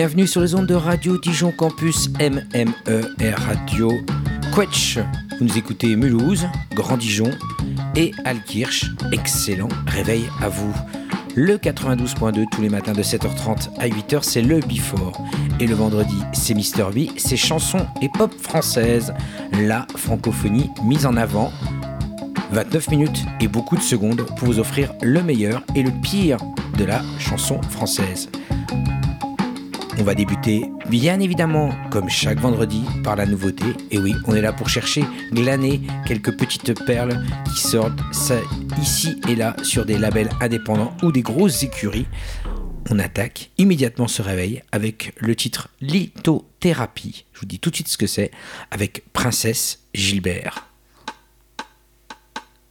Bienvenue sur les ondes de Radio Dijon Campus MMER Radio Quetch. Vous nous écoutez Mulhouse, Grand Dijon et Alkirch. Excellent réveil à vous. Le 92.2 tous les matins de 7h30 à 8h, c'est le Before. Et le vendredi, c'est Mister B, c'est chansons et pop françaises. La francophonie mise en avant. 29 minutes et beaucoup de secondes pour vous offrir le meilleur et le pire de la chanson française. On va débuter, bien évidemment, comme chaque vendredi, par la nouveauté. Et oui, on est là pour chercher, glaner quelques petites perles qui sortent ici et là sur des labels indépendants ou des grosses écuries. On attaque immédiatement ce réveil avec le titre Lithothérapie. Je vous dis tout de suite ce que c'est avec Princesse Gilbert.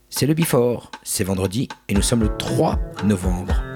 C'est le Before, c'est vendredi et nous sommes le 3 novembre.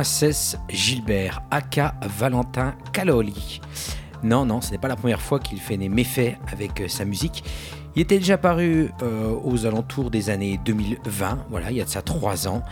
Princesse Gilbert, aka Valentin Caloli. Non, non, ce n'est pas la première fois qu'il fait des méfaits avec euh, sa musique. Il était déjà paru euh, aux alentours des années 2020, voilà, il y a de ça trois ans,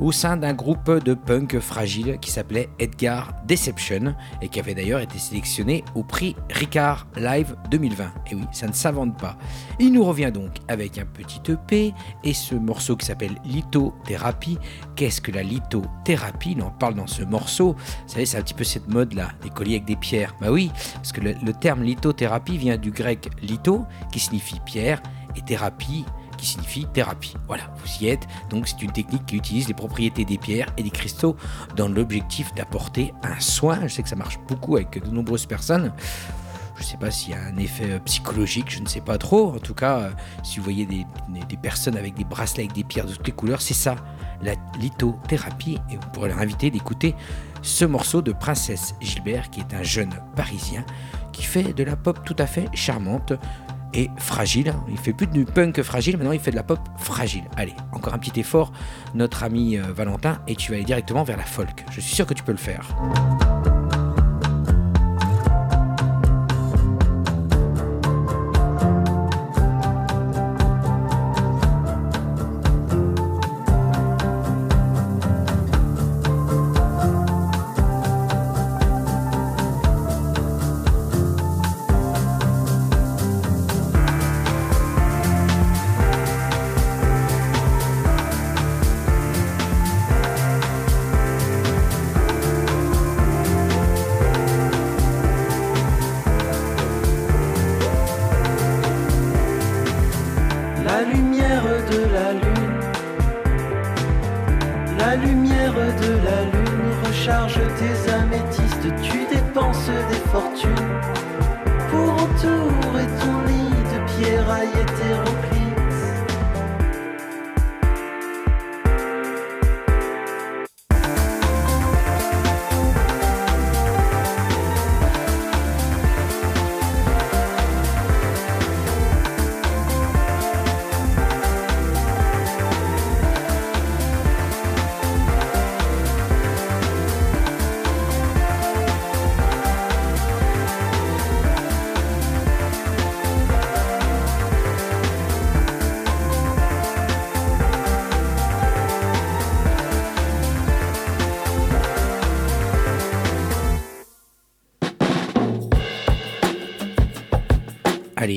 au sein d'un groupe de punk fragile qui s'appelait Edgar Deception et qui avait d'ailleurs été sélectionné au prix Ricard Live 2020. Et oui, ça ne s'invente pas. Il nous revient donc avec un petit EP et ce morceau qui s'appelle Lithothérapie. Qu'est-ce que la lithothérapie? On en parle dans ce morceau. Vous savez, c'est un petit peu cette mode là, des colliers avec des pierres. Bah oui, parce que le, le terme lithothérapie vient du grec litho qui signifie pierre et thérapie signifie thérapie. Voilà, vous y êtes. Donc c'est une technique qui utilise les propriétés des pierres et des cristaux dans l'objectif d'apporter un soin. Je sais que ça marche beaucoup avec de nombreuses personnes. Je ne sais pas s'il y a un effet euh, psychologique, je ne sais pas trop. En tout cas, euh, si vous voyez des, personnes avec des bracelets avec des pierres de toutes les couleurs, c'est ça, la lithothérapie. Et vous pourrez leur inviter d'écouter ce morceau de Princesse Gilbert, qui est un jeune parisien qui fait de la pop tout à fait charmante et fragile. Il fait plus du punk fragile, maintenant il fait de la pop fragile. Allez, encore un petit effort, notre ami euh, Valentin, et tu vas aller directement vers la folk. Je suis sûr que tu peux le faire.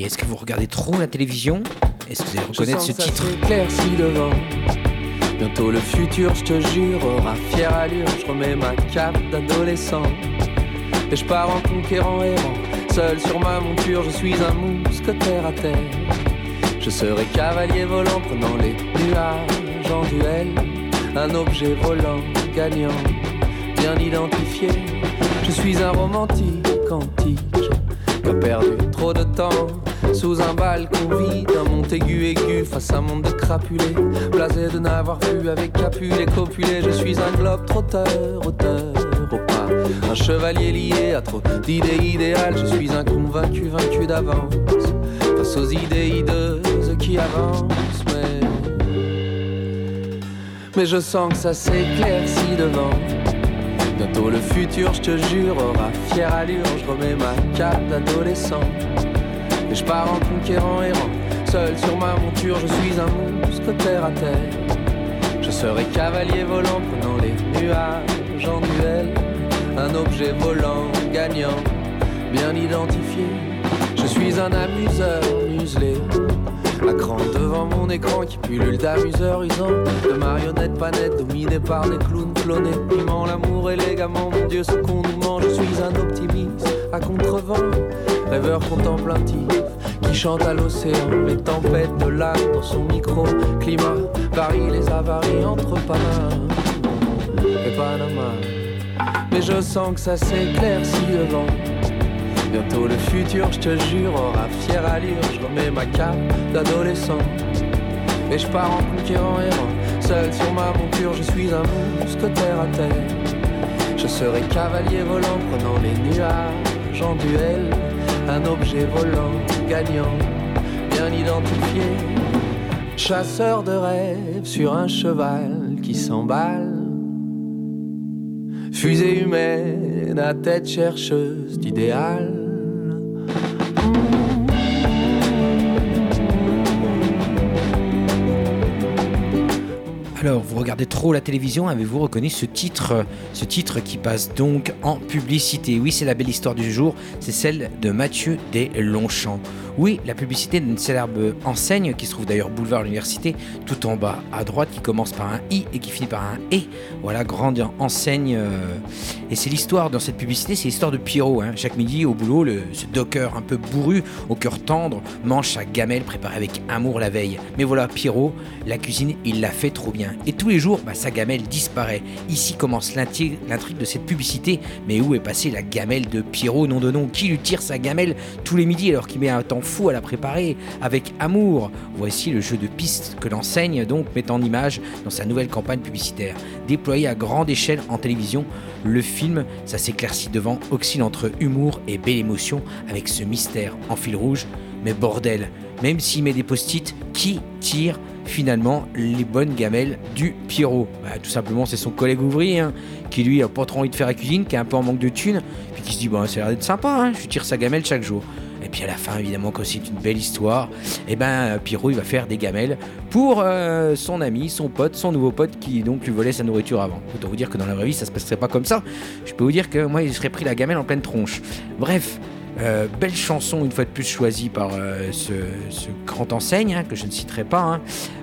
Est-ce que vous regardez trop la télévision? Est-ce que vous allez reconnaître ce titre? s'éclaircit devant. Bientôt le futur, je te jure, aura fière allure. Je remets ma cape d'adolescent. Et je pars en conquérant errant. Seul sur ma monture, je suis un mousquetaire à terre. Je serai cavalier volant, prenant les nuages en duel. Un objet volant, gagnant, bien identifié. Je suis un romantique antique qui a perdu trop de temps sous un balcon vide, un Montaigu aigu face à un monde de crapulés. Blasé de n'avoir vu avec Capulet copulé, je suis un globe trotteur, auteur au pas. Un chevalier lié à trop d'idées idéales, je suis un convaincu vaincu d'avance. Face aux idées hideuses qui avancent, mais. Mais je sens que ça s'éclaircit devant. Bientôt le futur, je te jure, aura fière allure. Je remets ma cape d'adolescent. Et je pars en conquérant errant. Seul sur ma monture, je suis un mousquetaire à terre. Je serai cavalier volant, prenant les nuages en duel. Un objet volant, gagnant, bien identifié. Je suis un amuseur muselé. À cran devant mon écran qui pullule d'amuseurs usant De marionnettes pas nettes dominées par des clowns clonés Piment l'amour gamins, mon dieu ce qu'on nous ment Je suis un optimiste à contrevent Rêveur contemplatif qui chante à l'océan Les tempêtes de l'âme dans son micro Climat, Paris, les avaries entre Panama et Panama Mais je sens que ça s'éclaircit devant Bientôt le futur, je te jure, aura fière allure. Je remets ma cape d'adolescent. Et je pars en conquérant errant. Seul sur ma monture, je suis un mousquetaire à terre. Je serai cavalier volant, prenant les nuages en duel. Un objet volant, gagnant, bien identifié. Chasseur de rêves sur un cheval qui s'emballe. Fusée humaine à tête chercheuse d'idéal. Alors, vous regardez trop la télévision, avez-vous reconnu ce titre Ce titre qui passe donc en publicité? Oui, c'est la belle histoire du jour, c'est celle de Mathieu des Longchamps. Oui, la publicité d'une célèbre enseigne qui se trouve d'ailleurs boulevard l'université, tout en bas à droite, qui commence par un I et qui finit par un E. Voilà, grande enseigne. euh, Et c'est l'histoire dans cette publicité, c'est l'histoire de Pierrot. hein. Chaque midi au boulot, le, ce docker un peu bourru, au cœur tendre, mange sa gamelle préparée avec amour la veille. Mais voilà, Pierrot, la cuisine, il l'a fait trop bien. Et tous les jours, bah, sa gamelle disparaît. Ici commence l'intrigue de cette publicité. Mais où est passée la gamelle de Pierrot, nom de nom? Qui lui tire sa gamelle tous les midis alors qu'il met un temps fou à la préparer? Avec amour Voici le jeu de piste que l'enseigne donc met en image dans sa nouvelle campagne publicitaire. Déployée à grande échelle en télévision, le film, ça s'éclaircit devant, oscille entre humour et belle émotion avec ce mystère en fil rouge. Mais bordel, même s'il met des post-it, qui tire finalement les bonnes gamelles du Pierrot? Bah, Tout simplement, c'est son collègue ouvrier hein, qui lui a pas trop envie de faire la cuisine, qui est un peu en manque de thunes, puis qui se dit, bon, ça a l'air d'être sympa, hein, je tire sa gamelle chaque jour. Et puis à la fin, évidemment, que c'est une belle histoire, et ben Pierrot va faire des gamelles pour euh, son ami, son pote, son nouveau pote qui donc lui volait sa nourriture avant. Autant vous dire que dans la vraie vie, ça se passerait pas comme ça. Je peux vous dire que moi, il serait pris la gamelle en pleine tronche. Bref. euh, belle chanson une fois de plus choisie par euh, ce, ce grand enseigne hein, que je ne citerai pas. hein.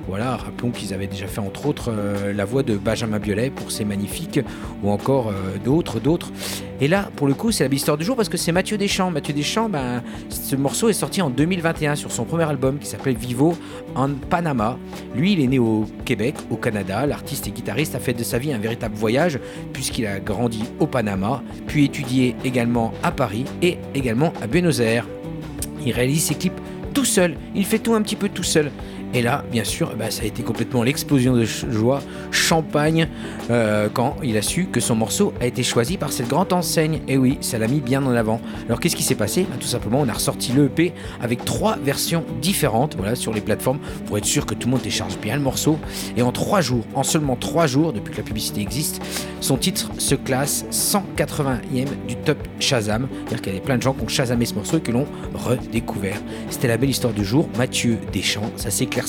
Voilà, rappelons qu'ils avaient déjà fait entre autres euh, la voix de Benjamin Biolay pour C'est magnifique, ou encore euh, d'autres, d'autres. Et là, pour le coup, c'est la belle histoire du jour parce que c'est Mathieu Deschamps. Mathieu Deschamps, ben, ce morceau est sorti en 2021 sur son premier album qui s'appelle Vivo en Panama. Lui, il est né au Québec, au Canada. L'artiste et guitariste a fait de sa vie un véritable voyage puisqu'il a grandi au Panama, puis étudié également à Paris et également à Buenos Aires. Il réalise ses clips tout seul, il fait tout un petit peu tout seul. Et là, bien sûr, bah, ça a été complètement l'explosion de joie, champagne, euh, quand il a su que son morceau a été choisi par cette grande enseigne. Et oui, ça l'a mis bien en avant. Alors qu'est-ce qui s'est passé? Bah, Tout simplement, on a ressorti l'EP avec trois versions différentes voilà, sur les plateformes pour être sûr que tout le monde télécharge bien le morceau. Et en trois jours, en seulement trois jours, depuis que la publicité existe, son titre se classe 180e du top Shazam. C'est-à-dire qu'il y avait plein de gens qui ont Shazamé ce morceau et qui l'ont redécouvert. C'était la belle histoire du jour. Mathieu Deschamps, ça s'éclaire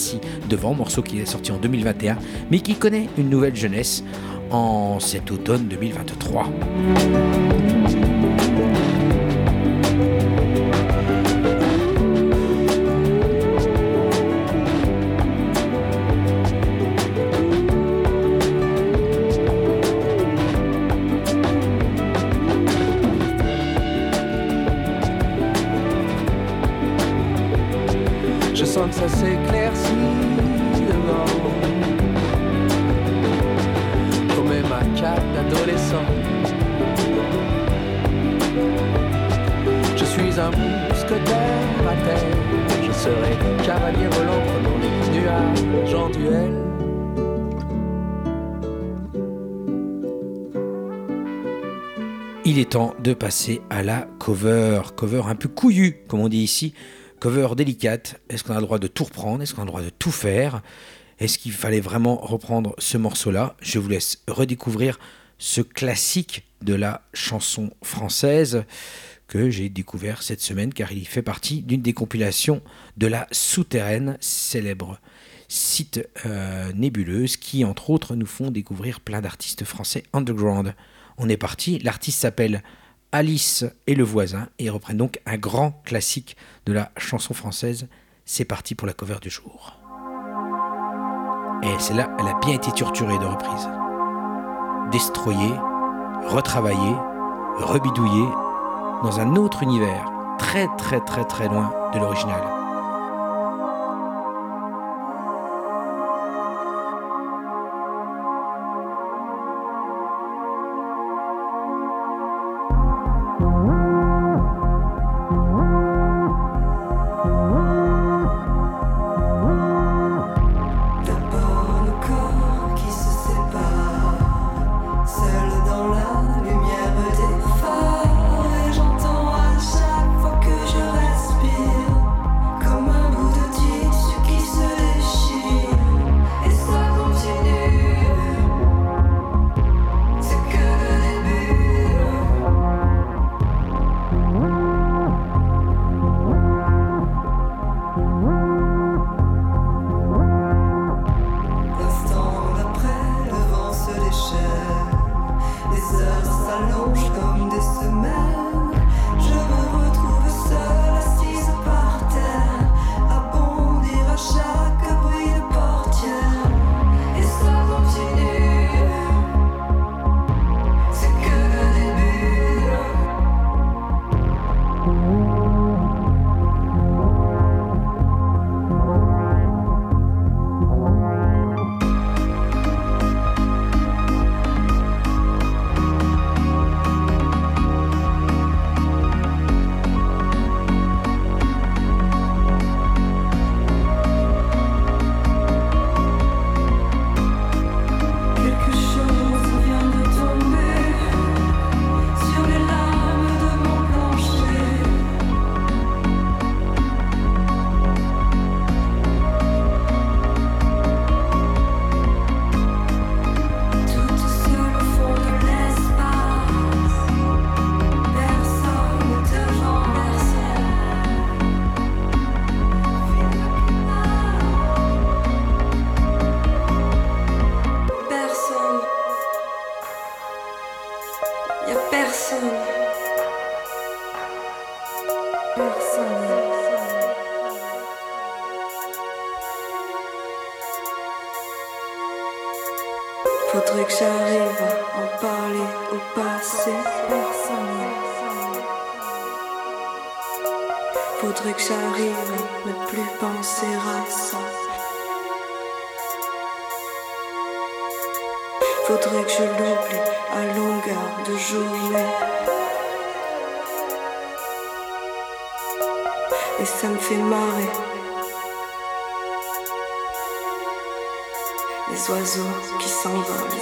devant, morceau qui est sorti en 2021, mais qui connaît une nouvelle jeunesse en cet automne 2023. Je serai cavalier volant prenant les nuages en duel. Il est temps de passer à la cover. Cover un peu couillu, comme on dit ici. Cover délicate. Est-ce qu'on a le droit de tout reprendre? Est-ce qu'on a le droit de tout faire? Est-ce qu'il fallait vraiment reprendre ce morceau-là? Je vous laisse redécouvrir ce classique de la chanson française que j'ai découvert cette semaine car il fait partie d'une des compilations de la Souterraine, célèbre site euh, nébuleuse qui entre autres nous font découvrir plein d'artistes français underground. On est parti, l'artiste s'appelle Alice et le voisin et reprennent donc un grand classique de la chanson française. C'est parti pour la cover du jour. Et celle-là, elle a bien été torturée de reprises. Destroyée, retravaillée, rebidouillée dans un autre univers, très très très très loin de l'original. Et ça me fait marrer. Les oiseaux qui s'envolent.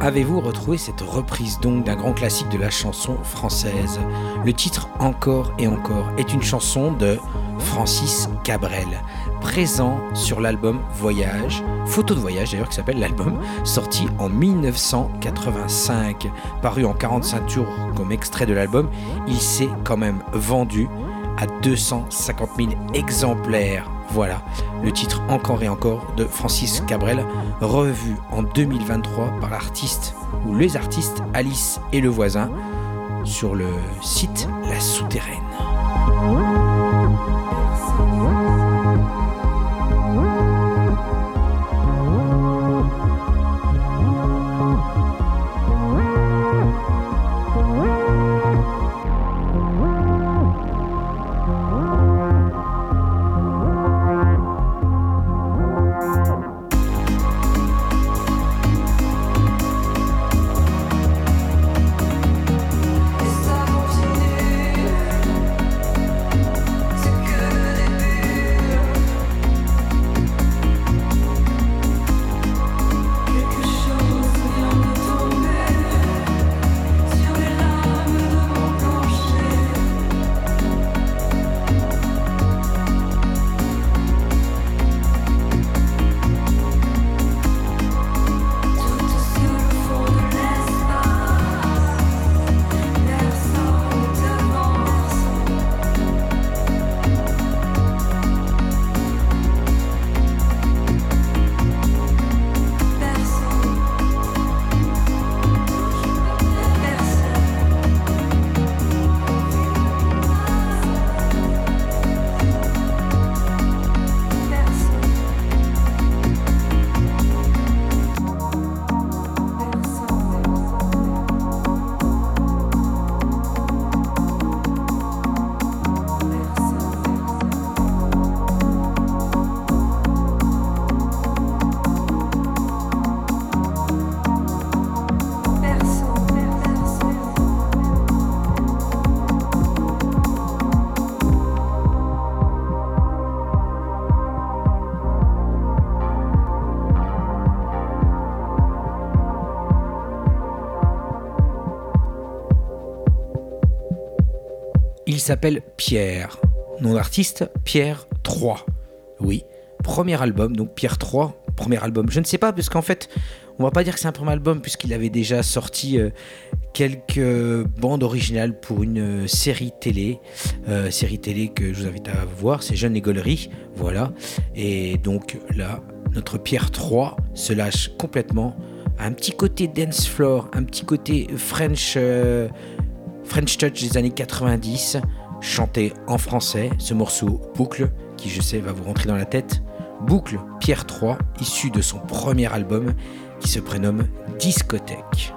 Avez-vous retrouvé cette reprise donc d'un grand classique de la chanson française? Le titre Encore et encore est une chanson de Francis Cabrel, présent sur l'album Voyage, photo de voyage d'ailleurs qui s'appelle l'album, sorti en 1985. Paru en 45 tours comme extrait de l'album, il s'est quand même vendu à 250 000 exemplaires. Voilà, le titre Encore et encore de Francis Cabrel, revu en 2023 par l'artiste ou les artistes Alice et le voisin sur le site La Souterraine. Il s'appelle Pierre. Nom d'artiste, Pierre 3. Oui, premier album, donc Pierre 3, premier album. Je ne sais pas, parce qu'en fait, on va pas dire que c'est un premier album, puisqu'il avait déjà sorti euh, quelques bandes originales pour une euh, série télé. Euh, série télé que je vous invite à voir, c'est Jeune et. Voilà. Et donc là, notre Pierre 3 se lâche complètement. Un petit côté dance floor, un petit côté French. French Touch des années 90, chanté en français, ce morceau Boucle, qui je sais va vous rentrer dans la tête. Boucle Pierre 3, issu de son premier album qui se prénomme Discothèque.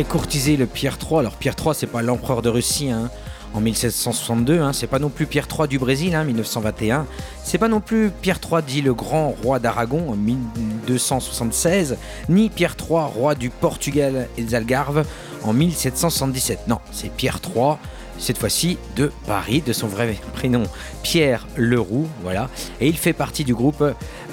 Courtisé le Pierre III. Alors Pierre III, c'est pas l'empereur de Russie hein, en 1762, hein. c'est pas non plus Pierre III du Brésil, hein, 1921. C'est pas non plus Pierre III dit le grand roi d'Aragon en 1276, ni Pierre III roi du Portugal et des Algarves en 1777. Non, c'est Pierre III cette fois-ci de Paris, de son vrai prénom Pierre Leroux, voilà. Et il fait partie du groupe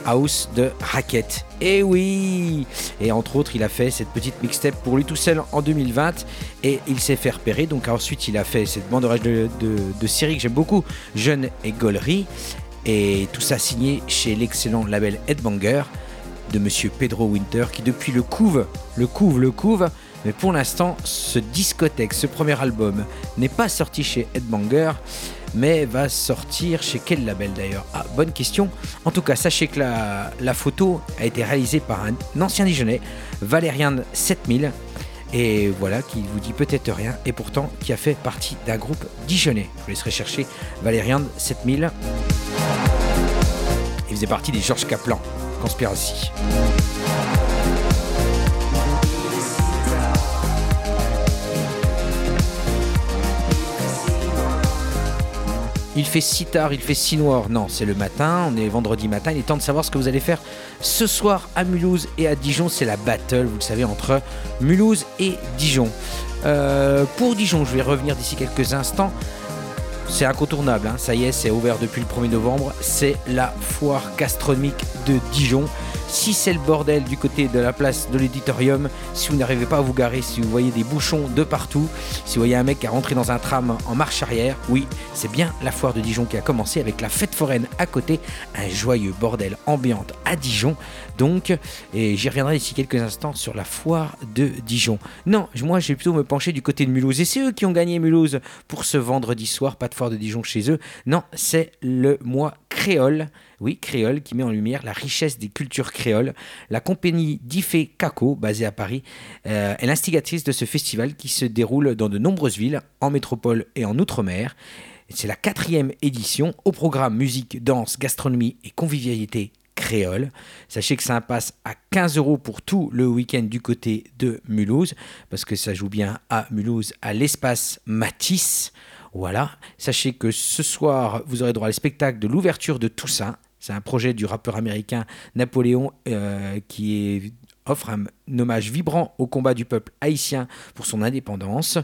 House de Racket. Et oui Et entre autres, il a fait cette petite mixtape pour lui tout seul en 2020 et il s'est fait repérer. Donc ensuite, il a fait cette bande de, de, que j'aime beaucoup, Jeune et Gollery. Et tout ça signé chez l'excellent label Headbanger de monsieur Pedro Winter qui depuis le couve, le couve, le couve, mais pour l'instant, ce discothèque, ce premier album, n'est pas sorti chez Headbanger, mais va sortir chez quel label d'ailleurs Ah, bonne question. En tout cas, sachez que la, photo a été réalisée par un ancien Dijonais, Valérian 7000, et voilà, qui vous dit peut-être rien, et pourtant qui a fait partie d'un groupe Dijonais. Je vous laisserai chercher Valérian 7000. Il faisait partie des Georges Kaplan, Conspiracy. Il fait si tard, il fait si noir. Non, c'est le matin, on est vendredi matin, il est temps de savoir ce que vous allez faire ce soir à Mulhouse et à Dijon. C'est la battle, vous le savez, entre Mulhouse et Dijon. Euh, pour Dijon, je vais revenir d'ici quelques instants. C'est incontournable, hein. ça y est, c'est ouvert depuis le 1er novembre. C'est la foire gastronomique de Dijon. Si c'est le bordel du côté de la place de l'éditorium, si vous n'arrivez pas à vous garer, si vous voyez des bouchons de partout, si vous voyez un mec qui a rentré dans un tram en marche arrière, oui, c'est bien la foire de Dijon qui a commencé avec la fête foraine à côté, un joyeux bordel ambiante à Dijon. Donc, et j'y reviendrai d'ici quelques instants sur la foire de Dijon. Non, moi je vais plutôt me pencher du côté de Mulhouse. Et c'est eux qui ont gagné Mulhouse pour ce vendredi soir, pas de foire de Dijon chez eux. Non, c'est le mois créole. Oui, créole, qui met en lumière la richesse des cultures créoles. La compagnie d'Ifé Caco, basée à Paris, euh, est l'instigatrice de ce festival qui se déroule dans de nombreuses villes, en métropole et en outre-mer. C'est la quatrième édition au programme musique, danse, gastronomie et convivialité créole. Sachez que ça passe à 15 euros pour tout le week-end du côté de Mulhouse, parce que ça joue bien à Mulhouse, à l'espace Matisse. Voilà. Sachez que ce soir, vous aurez droit au spectacle de l'ouverture de Toussaint. C'est un projet du rappeur américain Napoléon euh, qui offre un, hommage vibrant au combat du peuple haïtien pour son indépendance.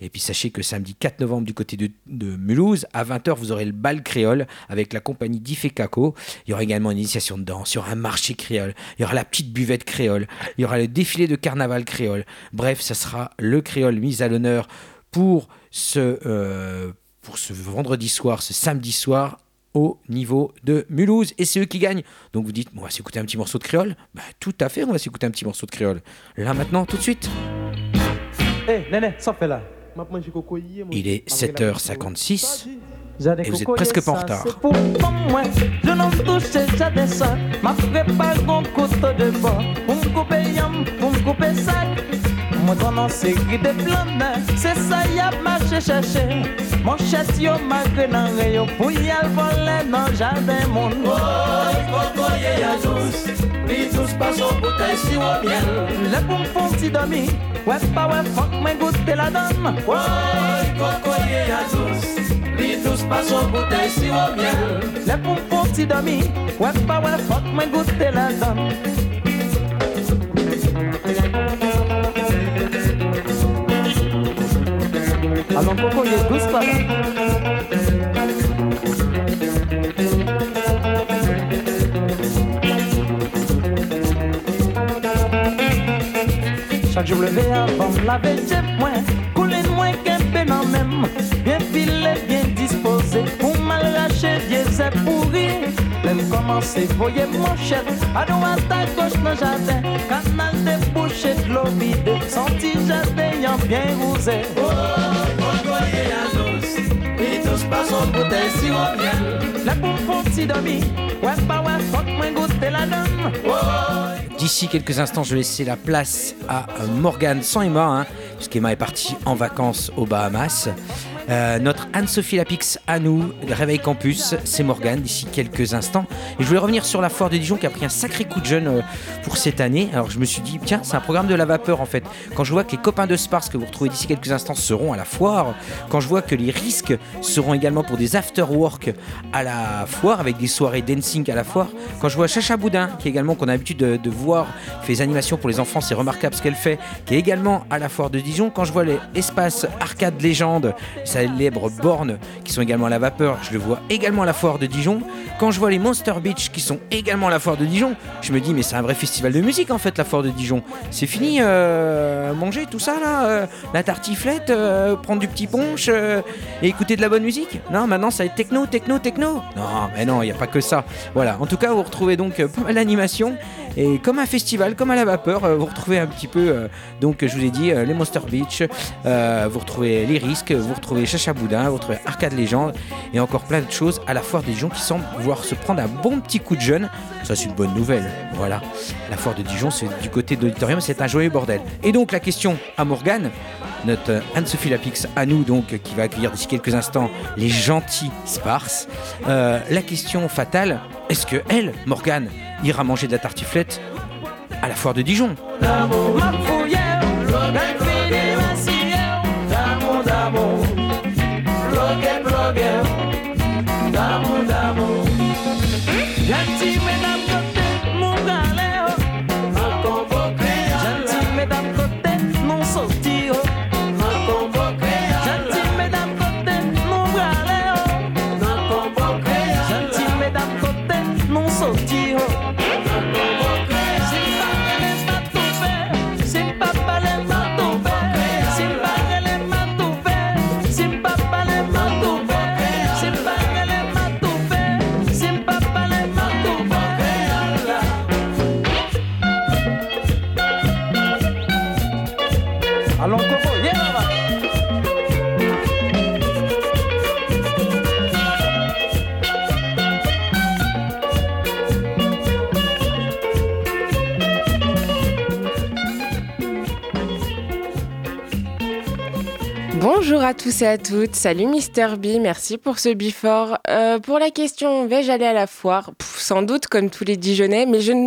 Et puis sachez que samedi 4 novembre du côté de, Mulhouse, à 20h, vous aurez le bal créole avec la compagnie d'Ifecaco. Il y aura également une initiation de danse, il y aura un marché créole, il y aura la petite buvette créole, il y aura le défilé de carnaval créole. Bref, ça sera le créole mis à l'honneur pour ce, euh, pour ce vendredi soir, ce samedi soir au niveau de Mulhouse et c'est eux qui gagnent. Donc vous dites, on va s'écouter un petit morceau de créole bah, Tout à fait, on va s'écouter un petit morceau de créole. Là maintenant, tout de suite. Hey, néné, ça fait là. Il est 7h56 et vous êtes presque pas en retard. Moi, ton c'est gris de blanc. C'est ça, y'a marché chercher. Mon chef, yo, ma grenade, yo, pour y aller voler dans le jardin, mon nom. Coco, yé, y'a tous. Puis tous passent au bouteille si au miel. Le poum poum, si demi. Ouais, pas ouais, fuck, mais goûter la dame. Coco, yé, y'a tous. Puis tous passent au bouteille si au miel. Le poum poum, si demi. Ouais, pas ouais, fuck, mais goûter la dame. Douce pas. Là. Chaque jour levé avant laver j'ai point Couler moins qu'un peu non même. Bien filé, bien disposé Pour mal lâcher, bien c'est pourri Même commencer, voyez mon chef À droite, à gauche, dans le jardin Canal débouché de l'eau vide Senti jardin, bien rousé Coco, D'ici quelques instants, je vais laisser la place à euh, Morgane sans Emma, hein, puisqu'Emma est partie en vacances aux Bahamas. Euh, notre Anne-Sophie Lapix à nous, Réveil Campus, c'est Morgane d'ici quelques instants. Et je voulais revenir sur la foire de Dijon qui a pris un sacré coup de jeune euh, pour cette année. Alors je me suis dit, tiens, c'est un programme de la vapeur en fait. Quand je vois que les copains de Spars que vous retrouvez d'ici quelques instants seront à la foire, quand je vois que les risques seront également pour des after-work à la foire avec des soirées dancing à la foire, quand je vois Chacha Boudin qui est également qu'on a l'habitude de, de voir, fait des animations pour les enfants, c'est remarquable ce qu'elle fait, qui est également à la foire de Dijon, quand je vois l'espace Arcade Légende, célèbres bornes qui sont également à la vapeur, je le vois également à la foire de Dijon. Quand je vois les Monster Beach qui sont également à la foire de Dijon, je me dis mais c'est un vrai festival de musique en fait la foire de Dijon. C'est fini euh, manger tout ça là, euh, la tartiflette, euh, prendre du petit punch et écouter de la bonne musique. Non, maintenant ça va être techno, techno, techno. Non, mais non, il n'y a pas que ça. Voilà. En tout cas, vous retrouvez donc pas mal d'animations et comme un festival, comme à la vapeur, vous retrouvez un petit peu. donc je vous ai dit les Monster Beach, vous retrouvez les risques, vous retrouvez Chacha Boudin, retrouvez Arcade Légende et encore plein de choses à la foire des Dijon qui semblent vouloir se prendre un bon petit coup de jeune. Ça c'est une bonne nouvelle. Voilà. La foire de Dijon, c'est du côté de l'auditorium, c'est un joyeux bordel. Et donc la question à Morgane, notre Anne-Sophie Lapix à nous donc qui va accueillir d'ici quelques instants les gentils Sparse. Euh, la question fatale, est-ce que elle, Morgane, ira manger de la tartiflette à la foire de Dijon? À toutes, salut Mister B, merci pour ce before. Euh, pour la question, vais-je aller à la foire? Sans doute comme tous les Dijonnais, mais je ne